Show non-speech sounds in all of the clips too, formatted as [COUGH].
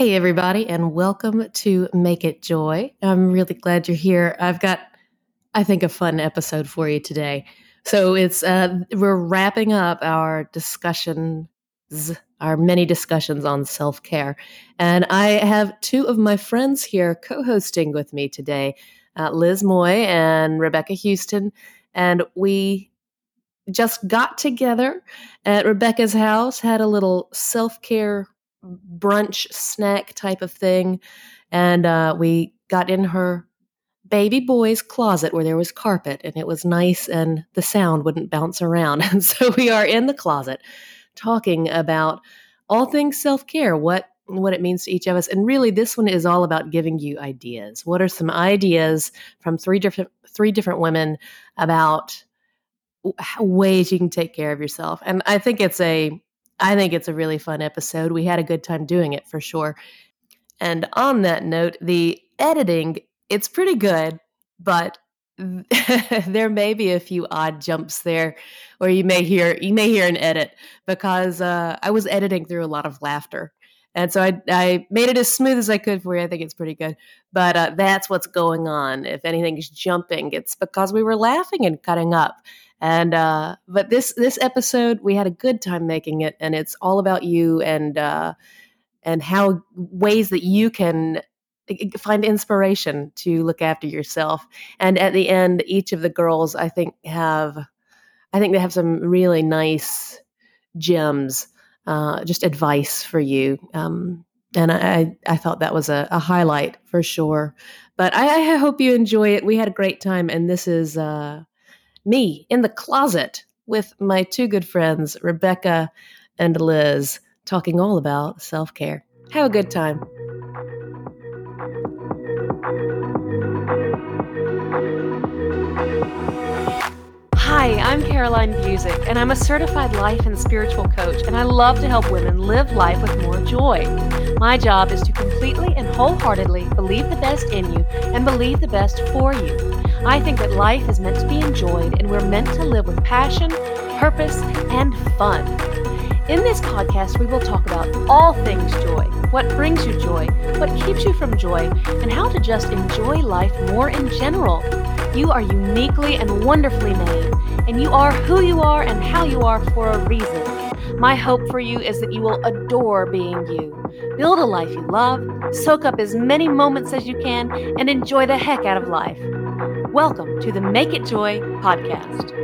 Hey, everybody, and welcome to Make It Joy. I'm really glad you're here. I've got, I think, a fun episode for you today. So it's uh, we're wrapping up our discussions, our many discussions on self care, and I have two of my friends here co-hosting with me today, uh, Liz Moye and Rebecca Houston, and we just got together at Rebecca's house, had a little self care brunch snack type of thing. And uh, we got in her baby boy's closet where there was carpet and it was nice and the sound wouldn't bounce around. [LAUGHS] And so we are in the closet talking about all things self care, what what it means to each of us. And really this one is all about giving you ideas. What are some ideas from three different three different women about ways you can take care of yourself? And I think it's a I think it's a really fun episode. We had a good time doing it for sure. And on that note, the editing, it's pretty good, but [LAUGHS] there may be a few odd jumps there or you may hear you may hear an edit because uh, I was editing through a lot of laughter. And so I, I made it as smooth as I could for you. I think it's pretty good. But uh, that's what's going on. If anything's jumping, it's because we were laughing and cutting up. And uh, but this this episode we had a good time making it, and it's all about you and uh, and how ways that you can find inspiration to look after yourself. And at the end, each of the girls I think have I think they have some really nice gems, uh, just advice for you. Um, and I, I thought that was a, a, highlight for sure. But I, I, hope you enjoy it. We had a great time, and this is uh, me in the closet with my two good friends, Rebecca and Liz, talking all about self care. Have a good time. Hi, I'm Caroline Busick, and I'm a certified life and spiritual coach, and I love to help women live life with more joy. My job is to completely and wholeheartedly believe the best in you and believe the best for you. I think that life is meant to be enjoyed and we're meant to live with passion, purpose, and fun. In this podcast, we will talk about all things joy what brings you joy, what keeps you from joy, and how to just enjoy life more in general. You are uniquely and wonderfully made, and you are who you are and how you are for a reason. My hope for you is that you will adore being you. Build a life you love, soak up as many moments as you can, and enjoy the heck out of life. Welcome to the Make It Joy podcast.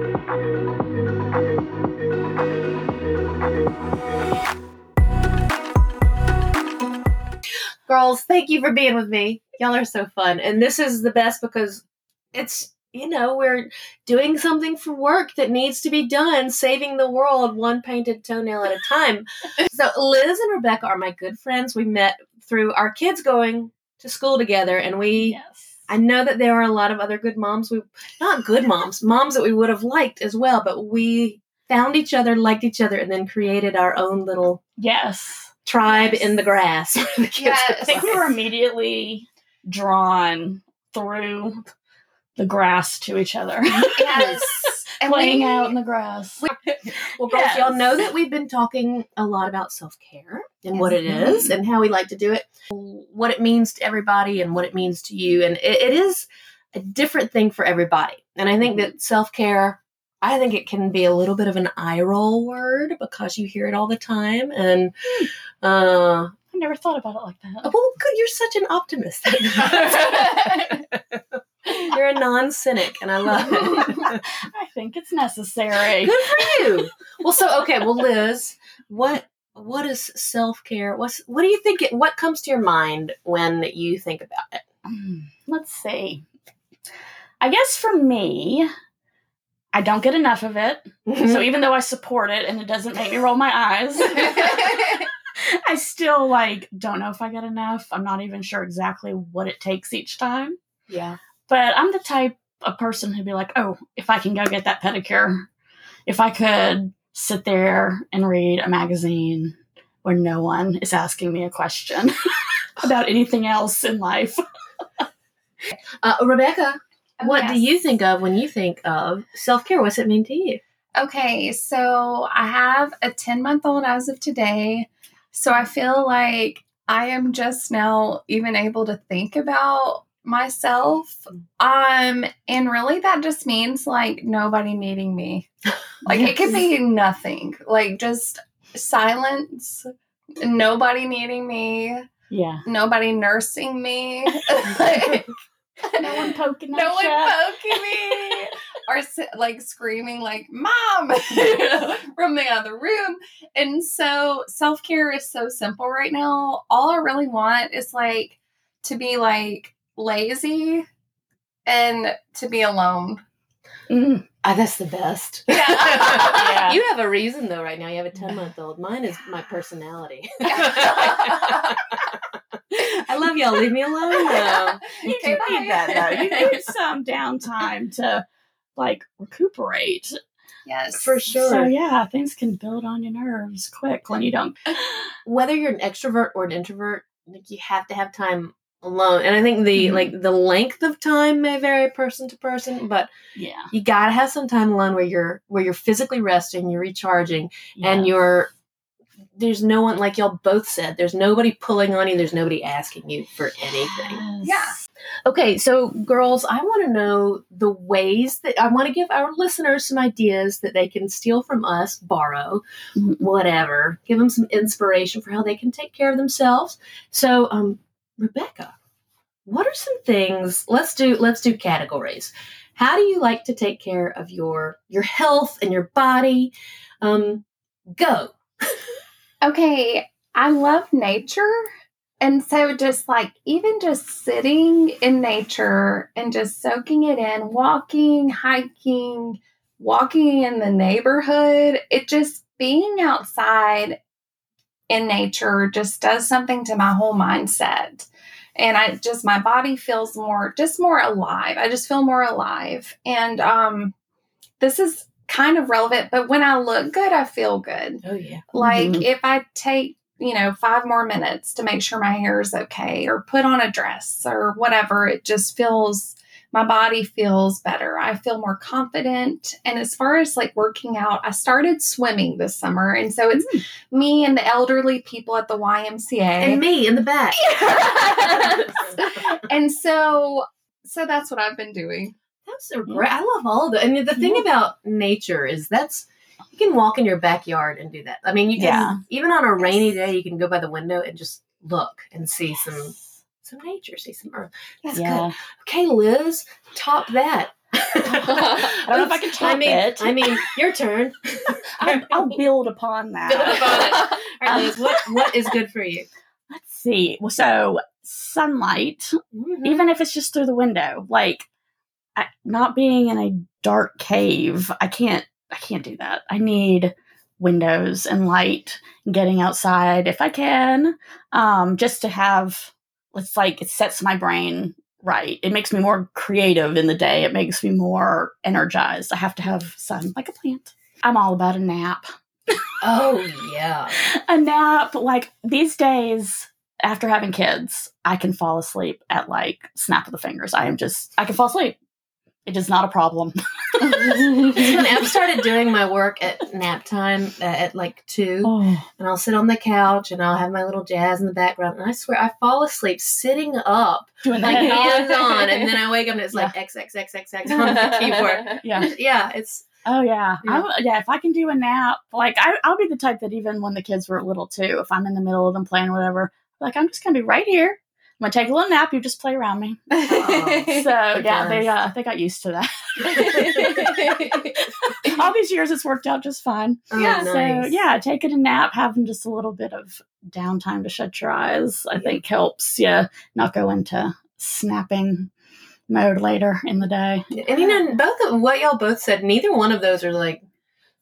Girls, thank you for being with me. Y'all are so fun. And this is the best because it's, you know, we're doing something for work that needs to be done, saving the world one painted toenail at a time. [LAUGHS] so, Liz and Rebecca are my good friends. We met through our kids going to school together, and we. Yes I know that there are a lot of other good moms. We not good moms, moms that we would have liked as well, but we found each other, liked each other, and then created our own little yes tribe yes. in the grass. [LAUGHS] the yes. I think we were immediately drawn through the grass to each other. Yes. [LAUGHS] and playing we, out in the grass. [LAUGHS] well, girls, yes. y'all know that we've been talking a lot about self care and yes. what it mm-hmm. is and how we like to do it, what it means to everybody and what it means to you. And it, it is a different thing for everybody. And I think that self care, I think it can be a little bit of an eye roll word because you hear it all the time. And, uh, I never thought about it like that. Well, good you're such an optimist. [LAUGHS] [LAUGHS] You're a non cynic, and I love it. [LAUGHS] I think it's necessary. Good for you. Well, so okay. Well, Liz, what what is self care? What's what do you think? It, what comes to your mind when you think about it? Hmm, let's see. I guess for me, I don't get enough of it. Mm-hmm. [LAUGHS] So even though I support it and it doesn't make me roll my eyes, [LAUGHS] [LAUGHS] I still like don't know if I get enough. I'm not even sure exactly what it takes each time. Yeah. But I'm the type of person who'd be like, oh, if I can go get that pedicure, if I could sit there and read a magazine where no one is asking me a question about anything else in life. uh, Rebecca, what yes. do you think of when you think of self care? What's it mean to you? Okay, so I have a 10 month old as of today. So I feel like I am just now even able to think about myself. Um, and really that just means like nobody needing me. [LAUGHS] Like it could be nothing. Like just silence, nobody needing me, Yeah. nobody nursing me. [LAUGHS] [LAUGHS] like, [LAUGHS] No one poking me. no one ya. poking me [LAUGHS] or like screaming like mom [LAUGHS] from the other room and so self-care is so simple right now all i really want is like to be like lazy and to be alone Mm. Ah, that's the best. Yeah. You have a reason though right now. You have a 10 month old. Mine is [SIGHS] my personality. I love y'all. Leave me alone though. [LAUGHS] You Okay, do need that though. You need [LAUGHS] some downtime to like recuperate. yes For sure. So yeah, things can build on your nerves quick when you don't. [LAUGHS] Whether you're an extrovert or an introvert, like you have to have time alone. And I think the Mhm. like the length of time may vary person to person, but Yeah. you gotta have some time alone where you're where you're physically resting, you're recharging, and you're there's no one like y'all both said there's nobody pulling on you there's nobody asking you for anything. Yeah. okay so girls i want to know the ways that i want to give our listeners some ideas that they can steal from us borrow Mhm. whatever. Give them some inspiration for how they can take care of themselves. So um rebecca what are some things let's do let's do categories. How do you like to take care of your your health and your body? Um go [LAUGHS] Okay, I love nature. And so just like even just sitting in nature and just soaking it in, walking, hiking, walking in the neighborhood, it just being outside in nature just does something to my whole mindset. And I just my body feels more just more alive. I just feel more alive. And um this is kind of relevant, but when I look good, I feel good. oh yeah Like Mhm. if I take, you know, five more minutes to make sure my hair is okay or put on a dress or whatever, it just feels my body feels better. I feel more confident. And as far as like working out, I started swimming this summer. And so it's me and the elderly people at the YMCA. and me in the back [LAUGHS] and so so that's what I've been doing. That's so great. I love all of that. And the thing about nature is that's you can walk in your backyard and do that. I mean, you can Yeah. even on a rainy day, you can go by the window and just look and see some some nature, see some earth. That's Yeah. good. Okay, Liz, top that. [LAUGHS] I don't know if I can I top mean, it. I mean, your turn. [LAUGHS] I'll, I'll build upon that. Build upon it. [LAUGHS] All right, Liz, what what is good for you? Let's see. Well, so sunlight, Mm-hmm. even if it's just through the window, like I, not being in a dark cave, I can't. I can't do that. I need windows and light, and getting outside if I can, um, just to have. It's like it sets my brain right. It makes me more creative in the day. It makes me more energized. I have to have sun, like a plant. I'm all about a nap. Oh [LAUGHS] yeah. a nap like these days after having kids i can fall asleep at like snap of the fingers i am just i can fall asleep it is not a problem. [LAUGHS] I've started doing my work at nap time uh, at like two, oh, and I'll sit on the couch and I'll have my little jazz in the background, and I swear I fall asleep sitting up, doing like hands on, and then I wake up and it's like X X X X X on the keyboard. [LAUGHS] yeah. Yeah, it's oh yeah. Yeah. Yeah if i can do a nap like I, i'll be the type that even when the kids were little too if i'm in the middle of them playing whatever like i'm just gonna be right here i'm gonna take a little nap you just play around me [LAUGHS] so yeah they uh, they got used to that [LAUGHS] all these years it's worked out just fine oh, Yeah, So yeah, taking a nap, having just a little bit of downtime to shut your eyes, I think helps you not go into snapping mode later in the day. And you know, both of what y'all both said, neither one of those are like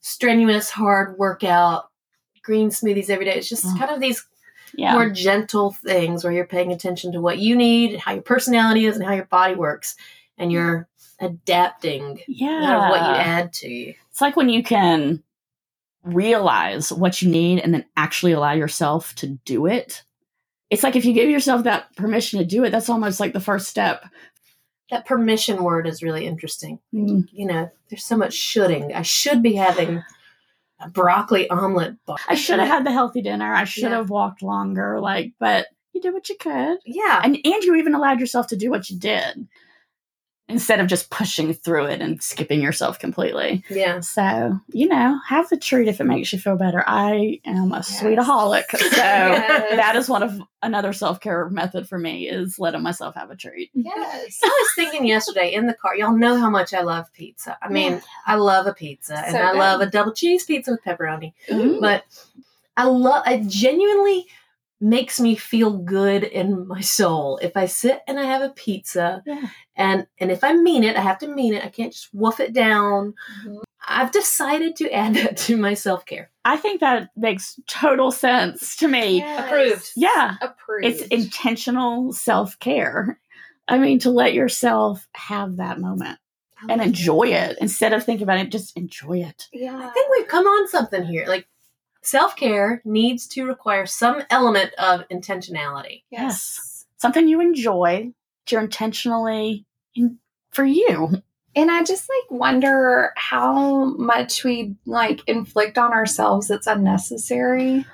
strenuous, hard workout, green smoothies every day. It's just Oh. kind of these Yeah. more gentle things where you're paying attention to what you need, how your personality is, and how your body works, and you're adapting yeah. out of what you add to you. It's like when you can realize what you need and then actually allow yourself to do it. It's like if you give yourself that permission to do it, that's almost like the first step. That permission word is really interesting. Mm. You know, there's so much shoulding. I should be having a broccoli omelet. Bar. I should have had the healthy dinner. I should Yeah. have walked longer. Like, but you did what you could, Yeah. and and you even allowed yourself to do what you did instead of just pushing through it and skipping yourself completely. Yeah. So you know, have the treat if it makes you feel better. I am a sweetaholic, [LAUGHS] so Yes. that is one of another self care method for me is letting myself have a treat. Yes. I was thinking yesterday in the car, y'all know how much I love pizza. I mean, Yeah. I love a pizza and So I good. love a double cheese pizza with pepperoni. Ooh. But I love I genuinely makes me feel good in my soul if I sit and I have a pizza Yeah. and and if I mean it, I have to mean it. I can't just woof it down. Mhm. I've decided to add [LAUGHS] that to my self-care. I think that makes total sense to me. Yes. Approved. Yeah. Approved. It's intentional self care. I mean, to let yourself have that moment and enjoy it instead of thinking about it, just enjoy it. Yeah. I think we've come on something here. Like self-care needs to require some element of intentionality. yes. Something you enjoy, that you're intentionally in, for you. And I just like wonder how much we like inflict on ourselves that's unnecessary.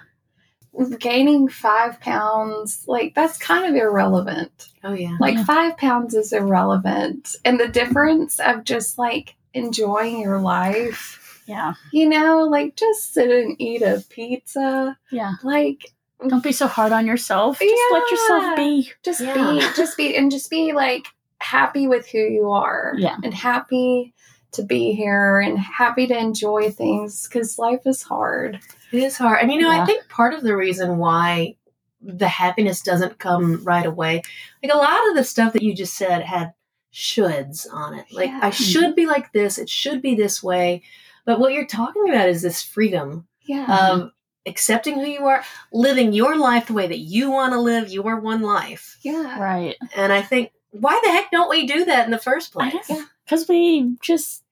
Gaining five pounds, like that's kind of irrelevant. Oh yeah. Like Yeah. five pounds is irrelevant. And the difference of just like enjoying your life, Yeah. you know, like just sit and eat a pizza. Yeah. Like Don't be so hard on yourself. Just let yourself be. just Yeah. be [LAUGHS] just be and just be like happy with who you are Yeah. and happy to be here and happy to enjoy things because life is hard It is hard. And you know, I think part of the reason why the happiness doesn't come right away, like a lot of the stuff that you just said had shoulds on it. Like, Yeah. I should be like this, it should be this way. But what you're talking about is this freedom yeah of accepting who you are, living your life the way that you want to live your one life. yeah Right. And I think, why the heck don't we do that in the first place? know. Because we just,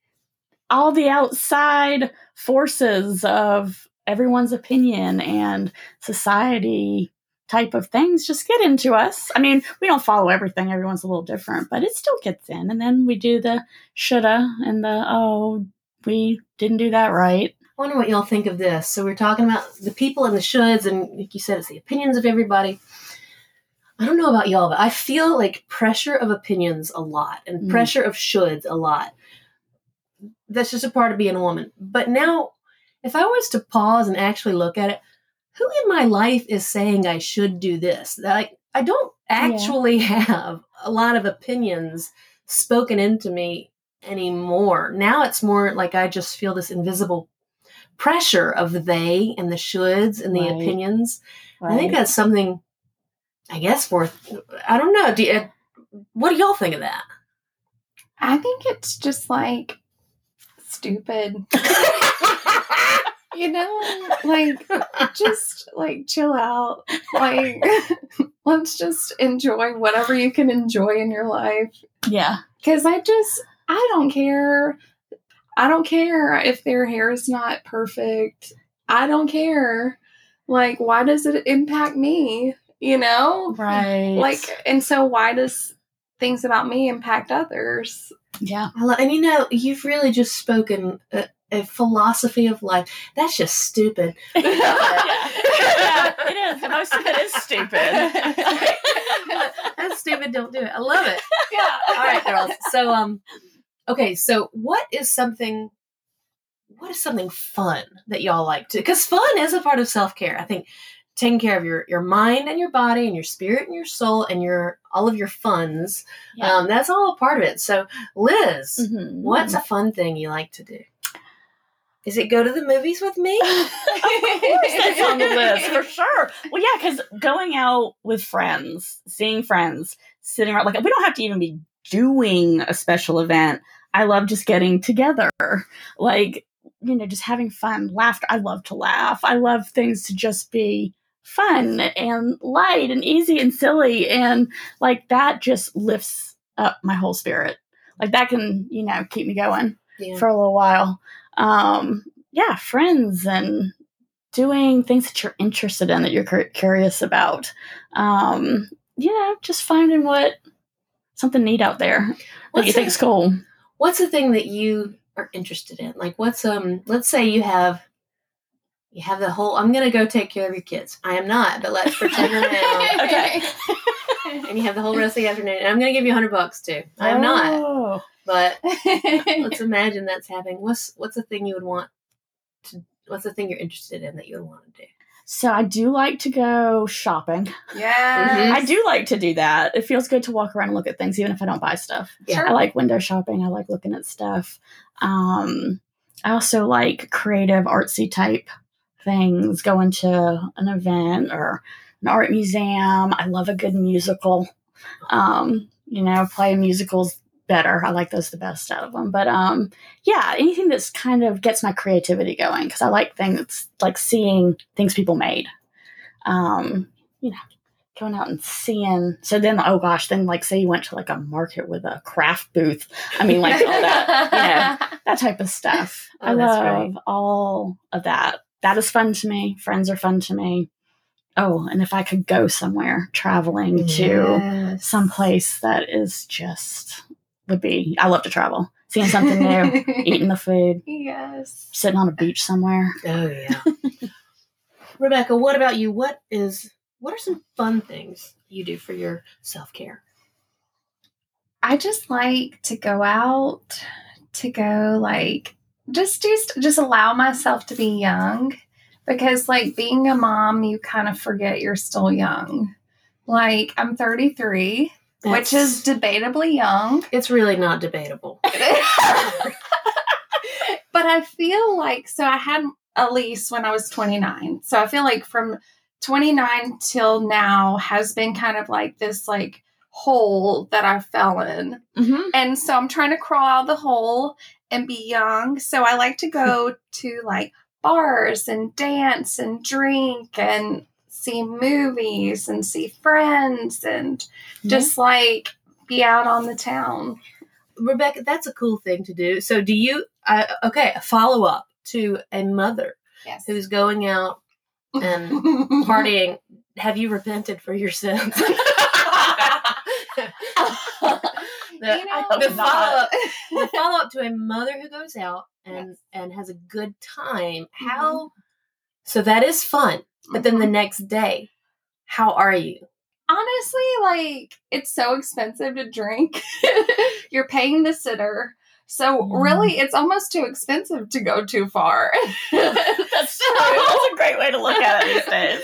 all the outside forces of everyone's opinion and society type of things just get into us. I mean, we don't follow everything, everyone's a little different, but it still gets in. And then we do the shoulda and the, oh, we didn't do that right. I wonder what y'all think of this. So we're talking about the people and the shoulds, and like you said, it's the opinions of everybody. I don't know about y'all, but I feel like pressure of opinions a lot and Mm. pressure of shoulds a lot. That's just a part of being a woman. But now, if I was to pause and actually look at it, who in my life is saying I should do this? Like, I don't actually [LAUGHS] have a lot of opinions spoken into me anymore. Now it's more like I just feel this invisible pressure of the they and the shoulds and the Right. opinions. I think that's something, I guess, worth. I don't know. Do you, uh, what do y'all think of that? i think it's just like stupid [LAUGHS] you know like just like chill out like [LAUGHS] let's just enjoy whatever you can enjoy in your life yeah. Because I just, I don't care. I don't care if their hair is not perfect. I don't care. Like, why does it impact me? You know? Right. Like, and so why does things about me impact others? yeah. And you know, you've really just spoken a, a philosophy of life. That's just stupid. [LAUGHS] yeah. yeah, it is. Most of it is stupid. [LAUGHS] That's stupid. Don't do it. I love it. Yeah. All right, girls. So, um, okay. So, what is something? What is something fun that y'all like to? Because fun is a part of self care. I think taking care of your your mind and your body and your spirit and your soul and your all of your funds. Yeah. Um, that's all a part of it. So, Liz, Mhm. what's a fun thing you like to do? Is it go to the movies with me? [LAUGHS] of course that's on the list for sure. Well, yeah, because going out with friends, seeing friends, sitting around, like we don't have to even be doing a special event. I love just getting together, like you know, just having fun, laughter. I love to laugh. I love things to just be fun and light and easy and silly, and like that just lifts up my whole spirit. Like that can you know keep me going Yeah. for a little while. Um, yeah, friends and doing things that you're interested in that you're cur- curious about. Um, you know, just finding what something neat out there that What's you think's cool. What's the thing that you are interested in? Like, what's um? Let's say you have You have the whole. I'm gonna go take care of your kids. I am not, but let's pretend [LAUGHS] I am. Okay. And you have the whole rest of the afternoon. And I'm gonna give you a hundred bucks too. I'm not, Oh. but [LAUGHS] let's imagine that's happening. What's what's the thing you would want to? What's the thing you're interested in that you would want to do? So I do like to go shopping. yes. I do like to do that. It feels good to walk around and look at things, even if I don't buy stuff. Yeah. I like window shopping. I like looking at stuff. Um, I also like creative, artsy type things. Going to an event or an art museum. I love a good musical. Um, you know, playing musicals better. I like those the best out of them. But um, yeah, anything that's kind of gets my creativity going because I like things like seeing things people made. Um, you know, going out and seeing. So then, oh gosh, then like say you went to like a market with a craft booth. I mean, like all that, [LAUGHS] that type of stuff. Oh, I love all of that. That is fun to me. Friends are fun to me. Oh, and if I could go somewhere traveling to some place that is just would be. I love to travel, seeing something new, [LAUGHS] eating the food, Yes. sitting on a beach somewhere. Oh yeah. Rebecca, what about you? What is what are some fun things you do for your self care? I just like to go out, to go like just just just allow myself to be young because like being a mom, you kind of forget you're still young. Like I'm 33, which is debatably young. it's really not debatable. [LAUGHS] but I feel like so I had Elise when I was 29. So I feel like from 29 till now has been kind of like this like hole that I fell in. Mm-hmm. And so I'm trying to crawl out of the hole and be young. So I like to go [LAUGHS] to like bars and dance and drink and see movies and see friends and just like be out on the town. Rebecca, that's a cool thing to do. So do you uh, okay, a follow up to a mother Yes. who's going out and [LAUGHS] partying. Have you repented for your sins? [LAUGHS] [LAUGHS] the, You know- the follow up the follow up to a mother who goes out and Yes. and has a good time. How so that is fun. But then the next day, how are you? honestly, like it's so expensive to drink. [LAUGHS] You're paying the sitter. So really it's almost too expensive to go too far. [LAUGHS] That's So- [LAUGHS] That's a great way to look at it these days.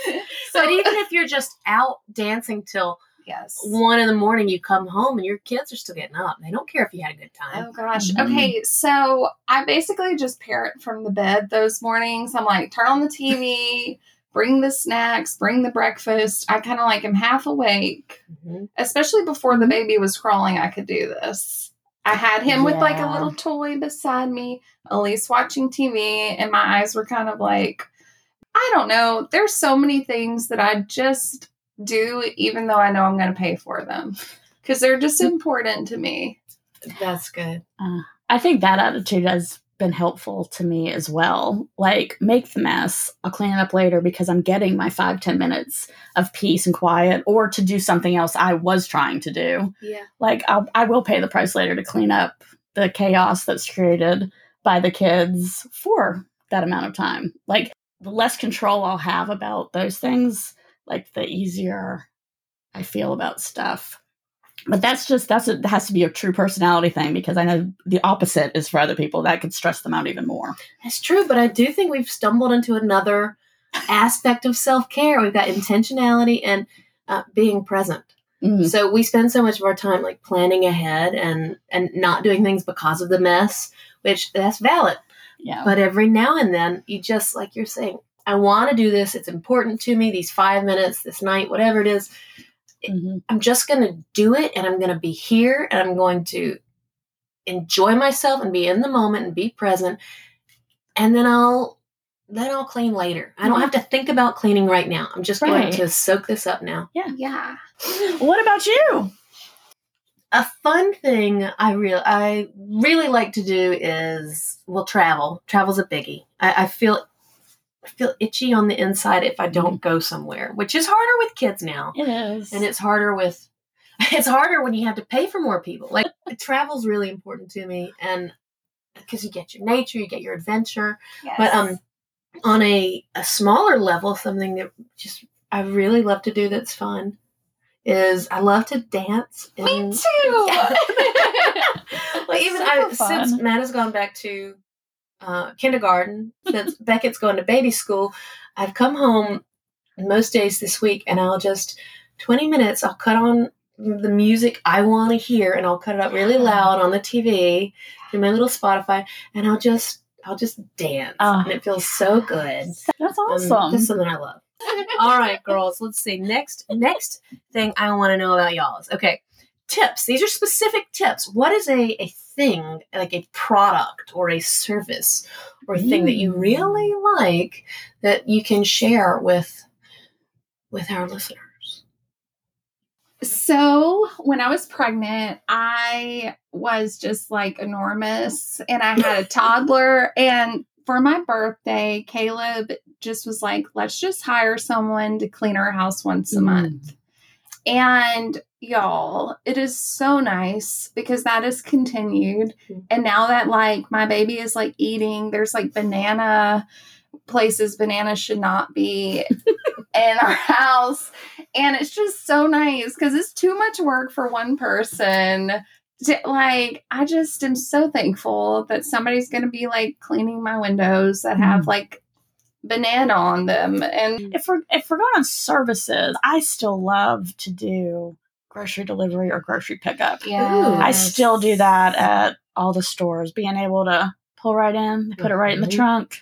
So But even if you're just out dancing till yes. one in the morning, you come home and your kids are still getting up. They don't care if you had a good time. Oh gosh. Mhm. Okay, so I basically just parent from the bed those mornings. I'm like, turn on the TV, bring the snacks, bring the breakfast. I kind of like am half awake, Mhm. especially before the mm-hmm. baby was crawling. I could do this. I had him with like a little toy beside me, Elise watching TV, and my eyes were kind of like, I don't know. There's so many things that I just do, even though I know I'm going to pay for them because they're just mm-hmm. important to me. That's good. Uh, I think that attitude has been helpful to me as well. Like, make the mess. I'll clean it up later because I'm getting my five, ten minutes of peace and quiet or to do something else I was trying to do. Yeah. Like, I'll, I will pay the price later to clean up the chaos that's created by the kids for that amount of time. Like, the less control I'll have about those things, like, the easier I feel about stuff. But that's just that's a, has to be a true personality thing because I know the opposite is for other people that could stress them out even more. That's true, but I do think we've stumbled into another aspect of self care. We've got intentionality and uh, being present. Mm. So we spend so much of our time like planning ahead and and not doing things because of the mess, which that's valid. Yeah, But every now and then, you just like you're saying, I want to do this. It's important to me. These five minutes, this night, whatever it is, Mhm. I'm just going to do it, and I'm going to be here, and I'm going to enjoy myself and be in the moment and be present, and then I'll then I'll clean later. I don't have to think about cleaning right now. I'm just going to soak this up now. Yeah. Yeah. what about you? a fun thing I real I really like to do is well travel. Travel's a biggie. I, I feel I feel itchy on the inside if I don't go somewhere, which is harder with kids now, It is, and it's harder with [LAUGHS] it's harder when you have to pay for more people. Like [LAUGHS] travel's really important to me, and because you get your nature, you get your adventure. Yes. But um, on a, a smaller level, something that just I really love to do that's fun is I love to dance. Me too. [LAUGHS] well, even I, since Matt has gone back to uh, kindergarten, [LAUGHS] since Beckett's going to baby school, I've come home most days this week, and I'll just twenty minutes. I'll cut on the music I want to hear, and I'll cut it up really loud on the TV through my little Spotify, and I'll just I'll just dance, Oh, and it feels so good. That's Um, awesome. That's something I love. All right, girls. Let's see. Next, next thing I want to know about y'all is okay. Tips. These are specific tips. What is a a thing like a product or a service or a thing that you Mm. really like that you can share with with our listeners? So, when I was pregnant, I was just like enormous and I had a [LAUGHS] toddler. And for my birthday, Caleb just was like, let's just hire someone to clean our house once a Mm. month. And y'all, it is so nice because that has continued. Mhm. And now that like my baby is like eating, there's like banana places bananas should not be [LAUGHS] in our house. And it's just so nice because it's too much work for one person. To, like, I just am so thankful that somebody's going to be like cleaning my windows that have Mm. like banana on them. And if we're if we're going on services, I still love to do grocery delivery or grocery pickup. yeah, I still do that at all the stores, being able to pull right in, put it right in the trunk,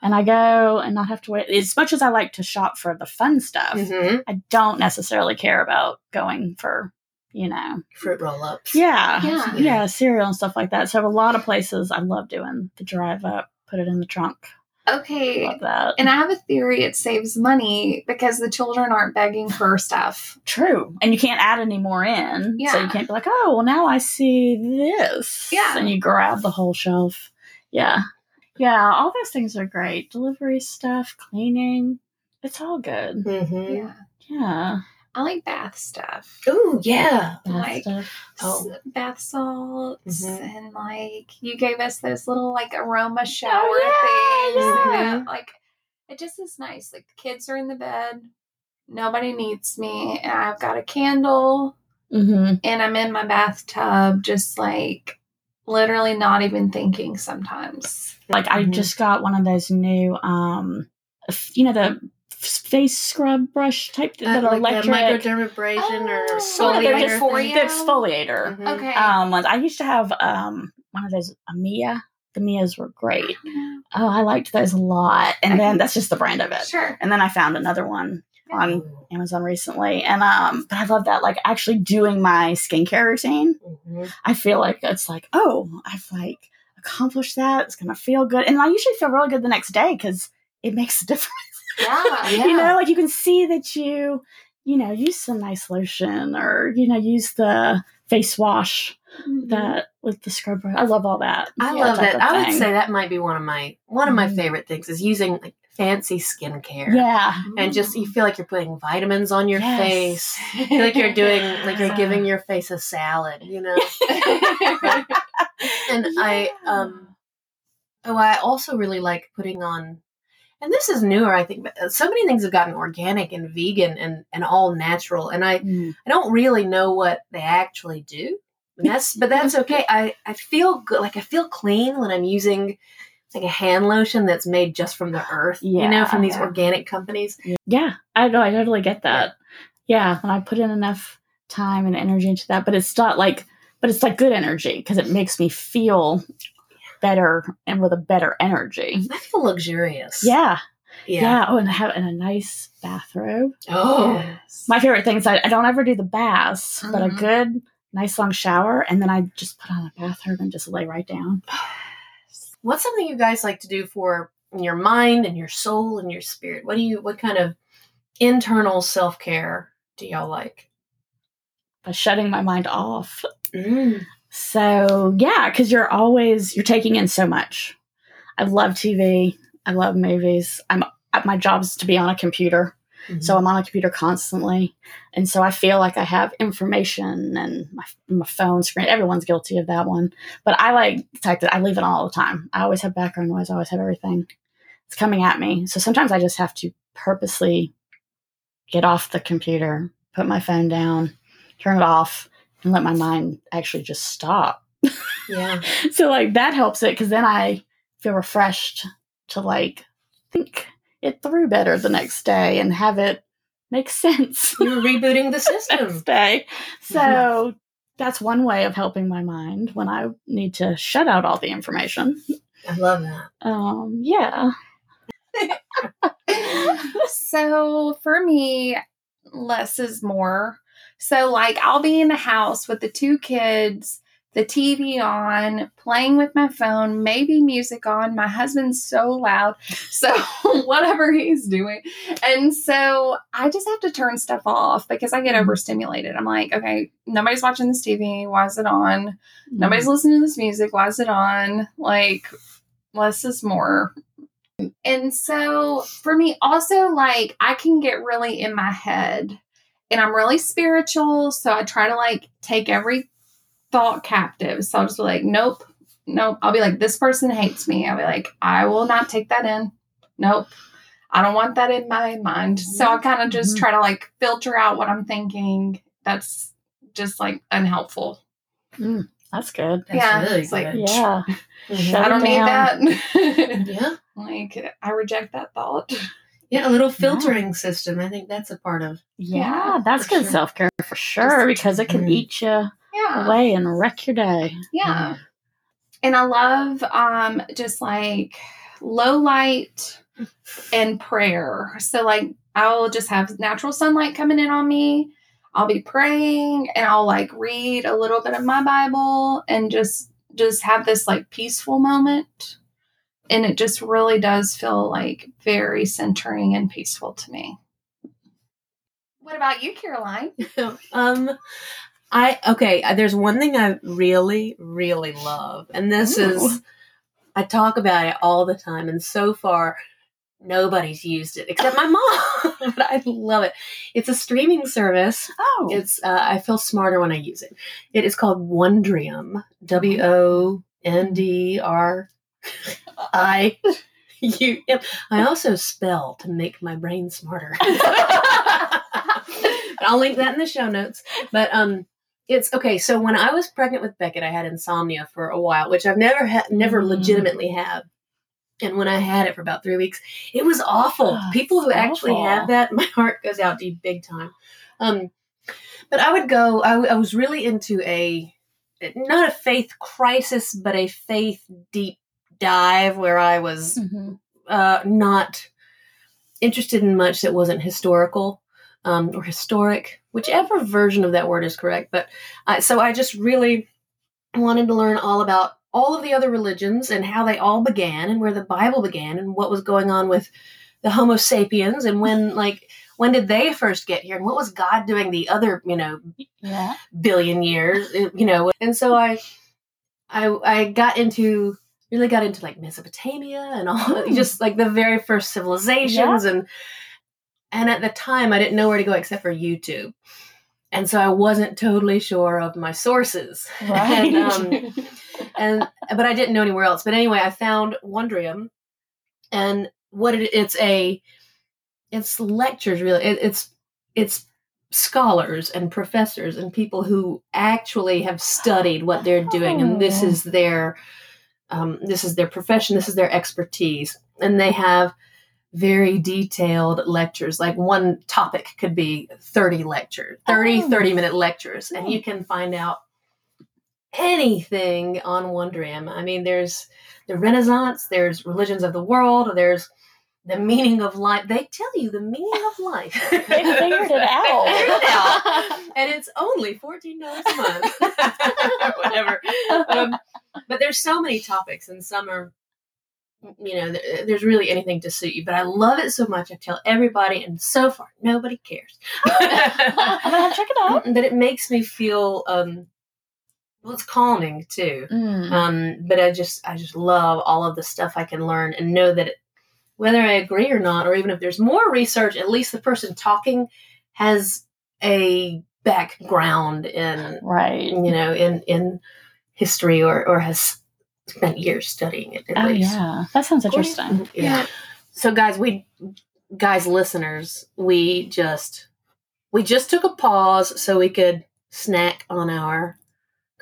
and I go and not have to wait. As much as I like to shop for the fun stuff, Mm-hmm. I don't necessarily care about going for, you know, Fruit roll ups. yeah, Yeah. yeah, cereal and stuff like that. So a lot of places I love doing the drive up, put it in the trunk. Okay. Love that. And I have a theory it saves money because the children aren't begging for stuff. True. And you can't add any more in. Yeah. So you can't be like, oh, well, now I see this. Yeah. And you grab the whole shelf. Yeah. Yeah. All those things are great. Delivery stuff, cleaning. It's all good. Mm-hmm. Yeah. Yeah. I like bath stuff. Oh yeah. That Like- stuff. Oh. Bath salts Mhm. and like you gave us those little like aroma shower Oh, yeah, things. yeah. and, like it just is nice. Like the kids are in the bed, nobody needs me, and I've got a candle, Mm-hmm. and I'm in my bathtub, just like literally not even thinking sometimes. Like I Mhm. just got one of those new, um, you know, the face scrub brush type Uh, that are like electric. the microdermabrasion or Oh, Well, they're exfoliator just for thing. you. the exfoliator. Mhm. Okay. Um, ones. I used to have um one of those Amia. The Mias were great. Oh, I liked those a lot. And then that's just the brand of it. Sure. And then I found another one on Amazon recently. And um, but I love that. Like actually doing my skincare routine. Mhm. I feel like it's like, oh, I've like accomplished that. It's gonna feel good. And I usually feel really good the next day because it makes a [LAUGHS] difference. Yeah. Yeah. [LAUGHS] You know, like you can see that you, you know, use some nice lotion or, you know, use the face wash Mhm. that with the scrub brush. I love all that. I Yeah, love that. I would thing. say that might be one of my one of my Mhm. favorite things is using like fancy skincare. Yeah. And just you feel like you're putting vitamins on your Yes. face. You feel like you're [LAUGHS] doing like you're giving your face a salad, you know. [LAUGHS] and I um oh I also really like putting on and this is newer I think but uh, so many things have gotten organic and vegan and and all natural and I Mm. I don't really know what they actually do. And that's but that's [LAUGHS] okay. I I feel good like I feel clean when I'm using like a hand lotion that's made just from the earth, yeah, you know, from these Yeah. organic companies. Yeah, I know. I totally get that. Yeah, when I put in enough time and energy into that, but it's not like, but it's like good energy because it makes me feel better and with a better energy. I feel luxurious. Yeah, yeah. Yeah. Oh, and have and a nice bathrobe. Oh. Yes. My favorite thing is I, I don't ever do the baths, but a Mhm. good, nice long shower, and then I just put on a bathrobe and just lay right down. [SIGHS] What's something you guys like to do for your mind and your soul and your spirit? What do you what kind of internal self-care do y'all like? By shutting my mind off. Mm. So yeah, because you're always you're taking in so much. I love TV. I love movies. I'm uh, my job is to be on a computer, so mm-hmm. I'm on a computer constantly, and so I feel like I have information and my my phone screen. Everyone's guilty of that one, but I like the fact that I leave it on all the time. I always have background noise. I always have everything. it's coming at me. So sometimes I just have to purposely get off the computer, put my phone down, turn it off, and let my mind actually just stop. Yeah. [LAUGHS] so like that helps it because then I feel refreshed to like think it through better the next day and have it make sense You're rebooting the [LAUGHS] system. day. So that's one way of helping my mind when I need to shut out all the information. I love that. Um, yeah. [LAUGHS] so for me, less is more. So, like, I'll be in the house with the two kids, the TV on, playing with my phone, maybe music on. My husband's so loud. [LAUGHS] So, [LAUGHS] whatever he's doing. And so, I just have to turn stuff off because I get mm-hmm. overstimulated. I'm like, okay, nobody's watching this TV. Why is it on? Mm-hmm. Nobody's listening to this music. Why is it on? Like, less is more. And so for me, also, like, I can get really in my head and I'm really spiritual. So I try to like take every thought captive. So I'll just be like, nope, nope. I'll be like, this person hates me. I'll be like, I will not take that in. Nope. I don't want that in my mind. So I kind of just Mhm. try to like filter out what I'm thinking. That's just like unhelpful. That's good. That's Yeah, really it's like- Yeah. Shut I don't need that. Yeah. like I reject that thought. Yeah, a little filtering system. I think that's a part of Yeah, Yeah, that's good sure. self care for sure because it can eat you Yeah. away and wreck your day. Yeah. And I love um just like low light and prayer. So like I'll just have natural sunlight coming in on me. I'll be praying and I'll like read a little bit of my Bible and just just have this like peaceful moment. And it just really does feel like very centering and peaceful to me. What about you, Caroline? [LAUGHS] um I okay, uh, there's one thing I really really love and this Ooh. is I talk about it all the time and so far nobody's used it except my [LAUGHS] mom, but I love it. It's a streaming service. Oh, It's uh, I feel smarter when I use it. It is called Wondrium. W O N D R I [LAUGHS] U M. I also spell to make my brain smarter. [LAUGHS] [LAUGHS] I'll link that in the show notes. But um, it's okay. So when I was pregnant with Beckett, I had insomnia for a while, which I've never had, never Mm. legitimately had. And when I had it for about three weeks, it was awful. Oh, People who it's actually awful. have that, my heart goes out to you big time. Um, but I would go. I, w- I was really into a not a faith crisis, but a faith deep dive where I was Mhm. uh, not interested in much that wasn't historical um, or historic, whichever version of that word is correct. But uh, so I just really wanted to learn all about all of the other religions and how they all began and where the Bible began and what was going on with the Homo sapiens and when [LAUGHS] like when did they first get here and what was God doing the other you know yeah. billion years, you know. And so I, I, I got into really got into like Mesopotamia and all, Mm. [LAUGHS] just like the very first civilizations, and and at the time I didn't know where to go except for YouTube, and so I wasn't totally sure of my sources, [LAUGHS] Right. and, um, and but I didn't know anywhere else. But anyway, I found Wondrium, and what it, it's a, it's lectures really. It, it's it's scholars and professors and people who actually have studied what they're doing, and this Oh. is their, um, this is their profession. This is their expertise, and they have very detailed lectures like one topic could be 30 lectures 30 Oh. 30 minute lectures and Oh. you can find out anything on Wondrium. I mean, there's the Renaissance, there's religions of the world, there's the meaning of life. They tell you the meaning of life. [LAUGHS] They figured it out. Figured it out. [LAUGHS] And it's only $14 a month. [LAUGHS] whatever. Um, but there's so many topics, and some are, you know, th- there's really anything to suit you. But I love it so much. I tell everybody, and so far, nobody cares. I'm gonna have to check it out. but it makes me feel um well it's calming too Mm. um but i just i just love all of the stuff i can learn and know that it, whether i agree or not or even if there's more research at least the person talking has a background in Right. you know in in history or or has spent years studying it at Oh least yeah, that sounds interesting. yeah So, guys, we, guys, listeners, we just, we just took a pause so we could snack on our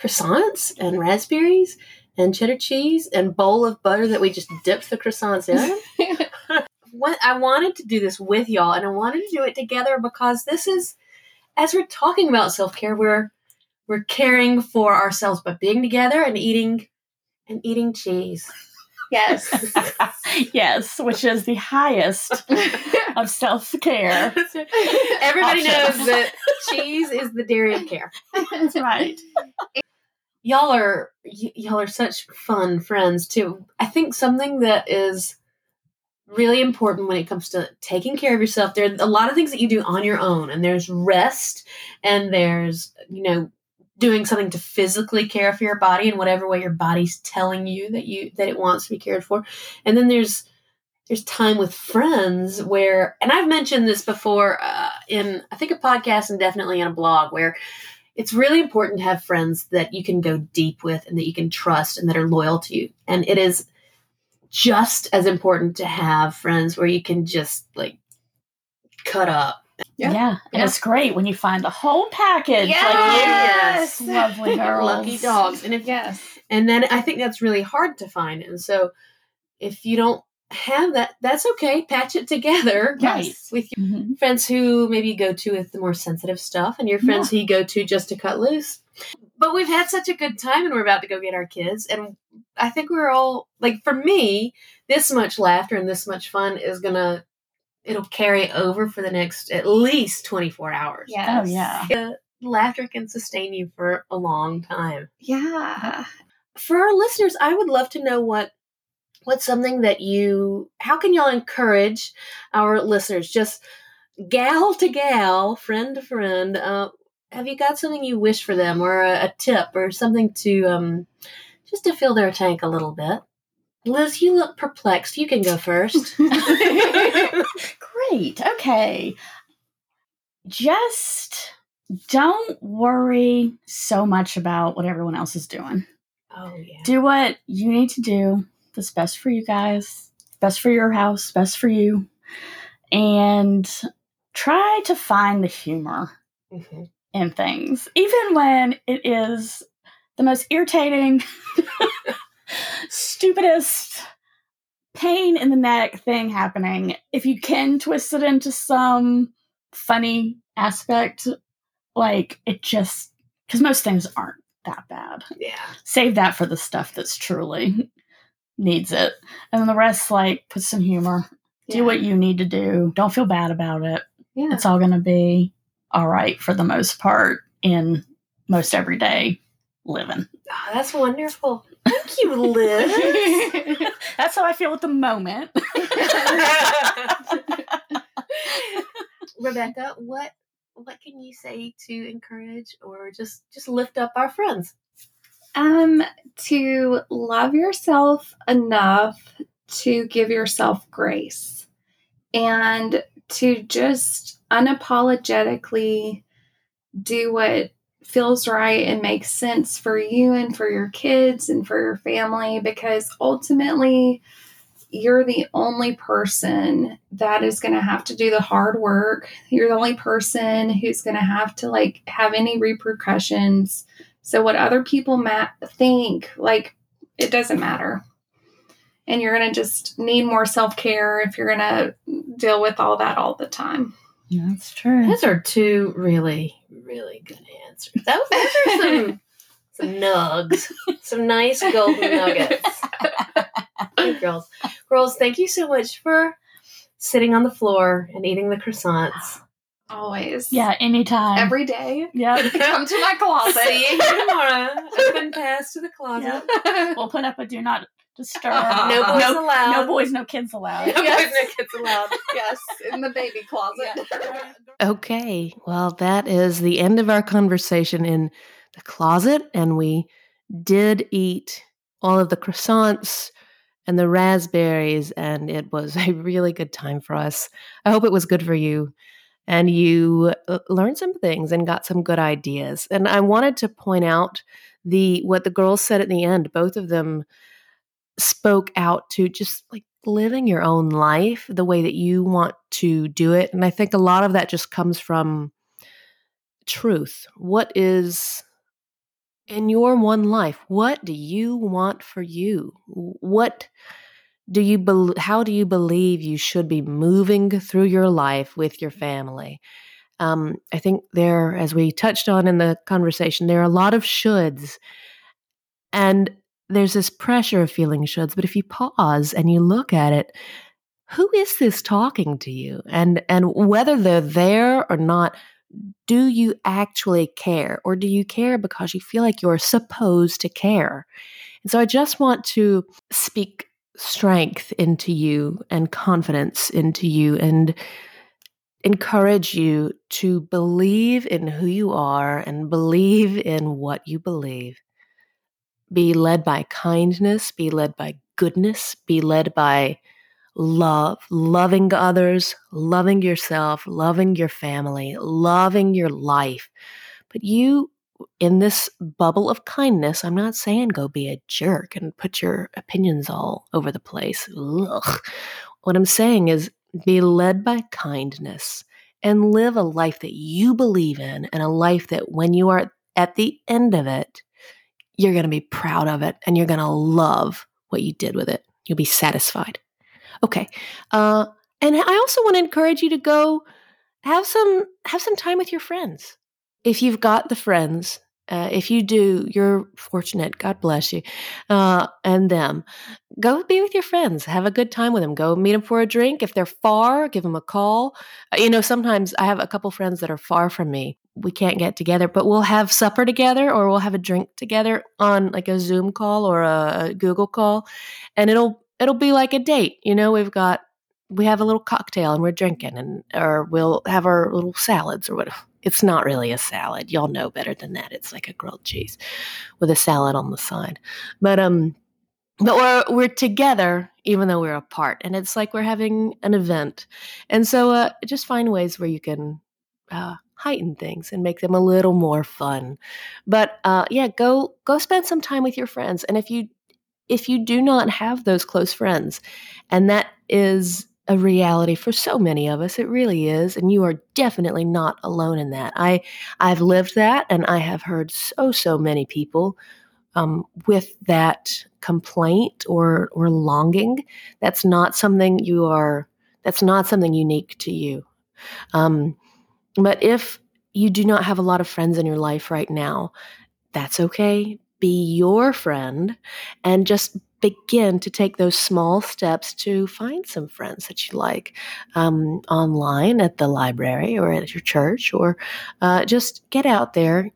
croissants and raspberries and cheddar cheese and bowl of butter that we just dipped the croissants in. [LAUGHS] what I wanted to do this with y'all, and I wanted to do it together because this is, as we're talking about self care, we're we're caring for ourselves by being together and eating and eating cheese. Yes. [LAUGHS] yes, which is the highest of self care. [LAUGHS] Everybody Options. knows that cheese is the dairy of care. That's right. Y'all are y- y'all are such fun friends too. I think something that is really important when it comes to taking care of yourself. There are a lot of things that you do on your own, and there's rest, and there's you know doing something to physically care for your body in whatever way your body's telling you that you that it wants to be cared for, and then there's there's time with friends where, and I've mentioned this before uh, in I think a podcast and definitely in a blog where it's really important to have friends that you can go deep with and that you can trust and that are loyal to you. And it is just as important to have friends where you can just like cut up. Yeah. Yeah. And Yeah. it's great when you find the whole package. Yes. Like you, lovely [LAUGHS] girls. Lucky dogs. And if yes. and then I think that's really hard to find. And so if you don't have that, that's okay. Patch it together [LAUGHS] Right. with your Mhm. friends who maybe you go to with the more sensitive stuff and your friends who you go to just to cut loose. But we've had such a good time and we're about to go get our kids. And I think we're all like, for me, this much laughter and this much fun is going to, it'll carry over for the next at least 24 hours. Yes. Oh, yeah. The laughter can sustain you for a long time Yeah. for our listeners, I would love to know what what's something that you how can y'all encourage our listeners just gal to gal, friend to friend, uh, have you got something you wish for them or a, a tip or something to um just to fill their tank a little bit? Liz, you look perplexed. You can go first. [LAUGHS] Great. Okay. Just don't worry so much about what everyone else is doing. oh yeah. Do what you need to do that's best for you guys, best for your house, best for you. And try to find the humor Mhm. in things, even when it is the most irritating, [LAUGHS] stupidest pain in the neck thing happening. If you can twist it into some funny aspect, like it just because most things aren't that bad. Yeah. Save that for the stuff that's truly needs it, and then the rest, like put some humor. Do what you need to do. Don't feel bad about it Yeah. it's all going to be all right for the most part in most everyday living. Oh, that's wonderful. Thank you, Liz. [LAUGHS] That's how I feel at the moment. [LAUGHS] Rebecca, what what can you say to encourage or just just lift up our friends? Um, to love yourself enough to give yourself grace and to just unapologetically do what feels right and makes sense for you and for your kids and for your family because ultimately you're the only person that is going to have to do the hard work. You're the only person who's going to have to like have any repercussions. So what other people ma- think, like it doesn't matter. And you're going to just need more self-care if you're going to deal with all that all the time. That's true. Those are two really, really good answers. Those, those are some [LAUGHS] some nugs, some nice golden nuggets. [LAUGHS] Hey, girls, girls, thank you so much for sitting on the floor and eating the croissants. Always. Yeah, anytime. Every day. yeah. [LAUGHS] Come to my closet. [LAUGHS] See you here tomorrow. Open pass to the closet. We'll put up a do not disturb. Uh-huh. No boys no, allowed. no boys, no kids allowed. No Yes. boys, no kids allowed. yes, in the baby closet. Okay, well, that is the end of our conversation in the closet, and we did eat all of the croissants and the raspberries, and it was a really good time for us. I hope it was good for you, and you uh, learned some things and got some good ideas. And I wanted to point out the what the girls said at the end. Both of them spoke out to just like living your own life the way that you want to do it. And I think a lot of that just comes from truth. What is in your one life? What do you want for you? What do you be- how do you believe you should be moving through your life with your family? Um, I think there, as we touched on in the conversation, there are a lot of shoulds, and there's this pressure of feeling shoulds. But if you pause and you look at it, who is this talking to you? And and whether they're there or not, do you actually care, or do you care because you feel like you're supposed to care? And so I just want to speak strength into you and confidence into you and encourage you to believe in who you are and believe in what you believe. Be led by kindness, be led by goodness, be led by love, loving others, loving yourself, loving your family, loving your life. But you in this bubble of kindness, I'm not saying go be a jerk and put your opinions all over the place. Ugh. What I'm saying is be led by kindness and live a life that you believe in and a life that when you are at the end of it, you're going to be proud of it and you're going to love what you did with it. You'll be satisfied. Okay. Uh, and I also want to encourage you to go have some have some time with your friends if you've got the friends, uh, if you do, you're fortunate. God bless you, uh, and them. Go be with your friends. Have a good time with them. Go meet them for a drink. If they're far, give them a call. Uh, you know, sometimes I have a couple friends that are far from me. We can't get together, but we'll have supper together, or we'll have a drink together on like a Zoom call or a, a Google call, and it'll it'll be like a date. You know, we've got we have a little cocktail and we're drinking, and or we'll have our little salads or whatever it's not really a salad. Y'all know better than that. It's like a grilled cheese with a salad on the side. But um but we're we're together even though we're apart and it's like we're having an event. And so uh just find ways where you can uh heighten things and make them a little more fun. But uh yeah, go go spend some time with your friends and if you if you do not have those close friends and that is a reality for so many of us. It really is, and you are definitely not alone in that. I I've lived that, and I have heard so so many people um, with that complaint or or longing. That's not something you are. That's not something unique to you. Um, but if you do not have a lot of friends in your life right now, that's okay. Be your friend and just begin to take those small steps to find some friends that you like um, online at the library or at your church, or uh, just get out there,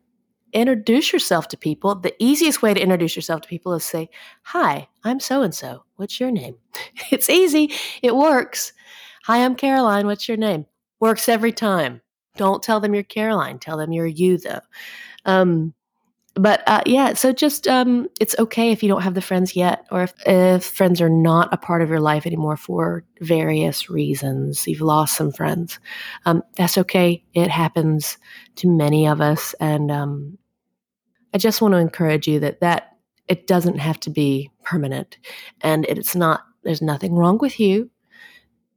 introduce yourself to people. The easiest way to introduce yourself to people is say, Hi, I'm so and so. What's your name? [LAUGHS] it's easy, it works. Hi, I'm Caroline. What's your name? Works every time. Don't tell them you're Caroline. Tell them you're you, though. Um, but uh, yeah, so just um, it's okay if you don't have the friends yet, or if, if friends are not a part of your life anymore for various reasons. You've lost some friends. Um, that's okay. It happens to many of us, and um, I just want to encourage you that that it doesn't have to be permanent, and it's not. There's nothing wrong with you.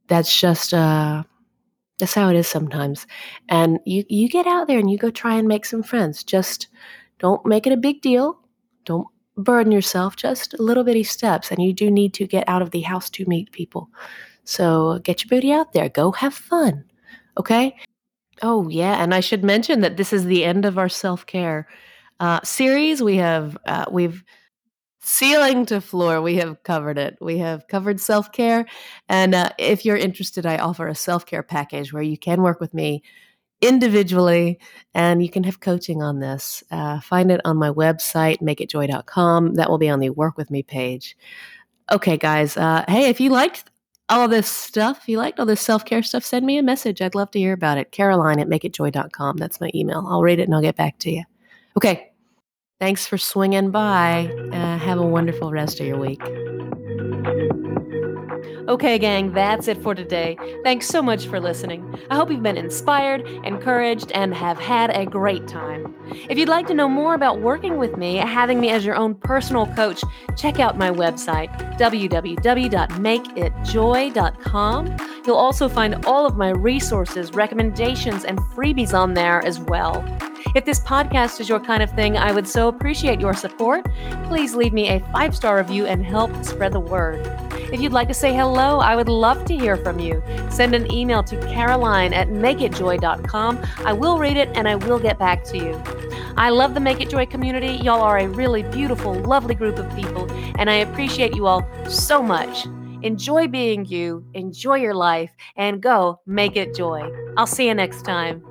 That's just uh, that's how it is sometimes. And you you get out there and you go try and make some friends. Just don't make it a big deal. Don't burden yourself, just little bitty steps. And you do need to get out of the house to meet people. So get your booty out there. Go have fun. Okay? Oh, yeah. And I should mention that this is the end of our self care uh, series. We have, uh, we've, ceiling to floor we have covered it we have covered self-care and uh, if you're interested i offer a self-care package where you can work with me individually, and you can have coaching on this. Uh, find it on my website, makeitjoy.com. That will be on the Work With Me page. Okay, guys. Uh, hey, if you liked all this stuff, if you liked all this self care stuff, send me a message. I'd love to hear about it. Caroline at makeitjoy.com. That's my email. I'll read it and I'll get back to you. Okay. Thanks for swinging by. Uh, have a wonderful rest of your week. Okay, gang, that's it for today. Thanks so much for listening. I hope you've been inspired, encouraged, and have had a great time. If you'd like to know more about working with me, having me as your own personal coach, check out my website, www.makeitjoy.com. You'll also find all of my resources, recommendations, and freebies on there as well. If this podcast is your kind of thing, I would so appreciate your support. Please leave me a five star review and help spread the word. If you'd like to say hello, I would love to hear from you. Send an email to caroline at makeitjoy.com. I will read it and I will get back to you. I love the Make It Joy community. Y'all are a really beautiful, lovely group of people, and I appreciate you all so much. Enjoy being you, enjoy your life, and go make it joy. I'll see you next time.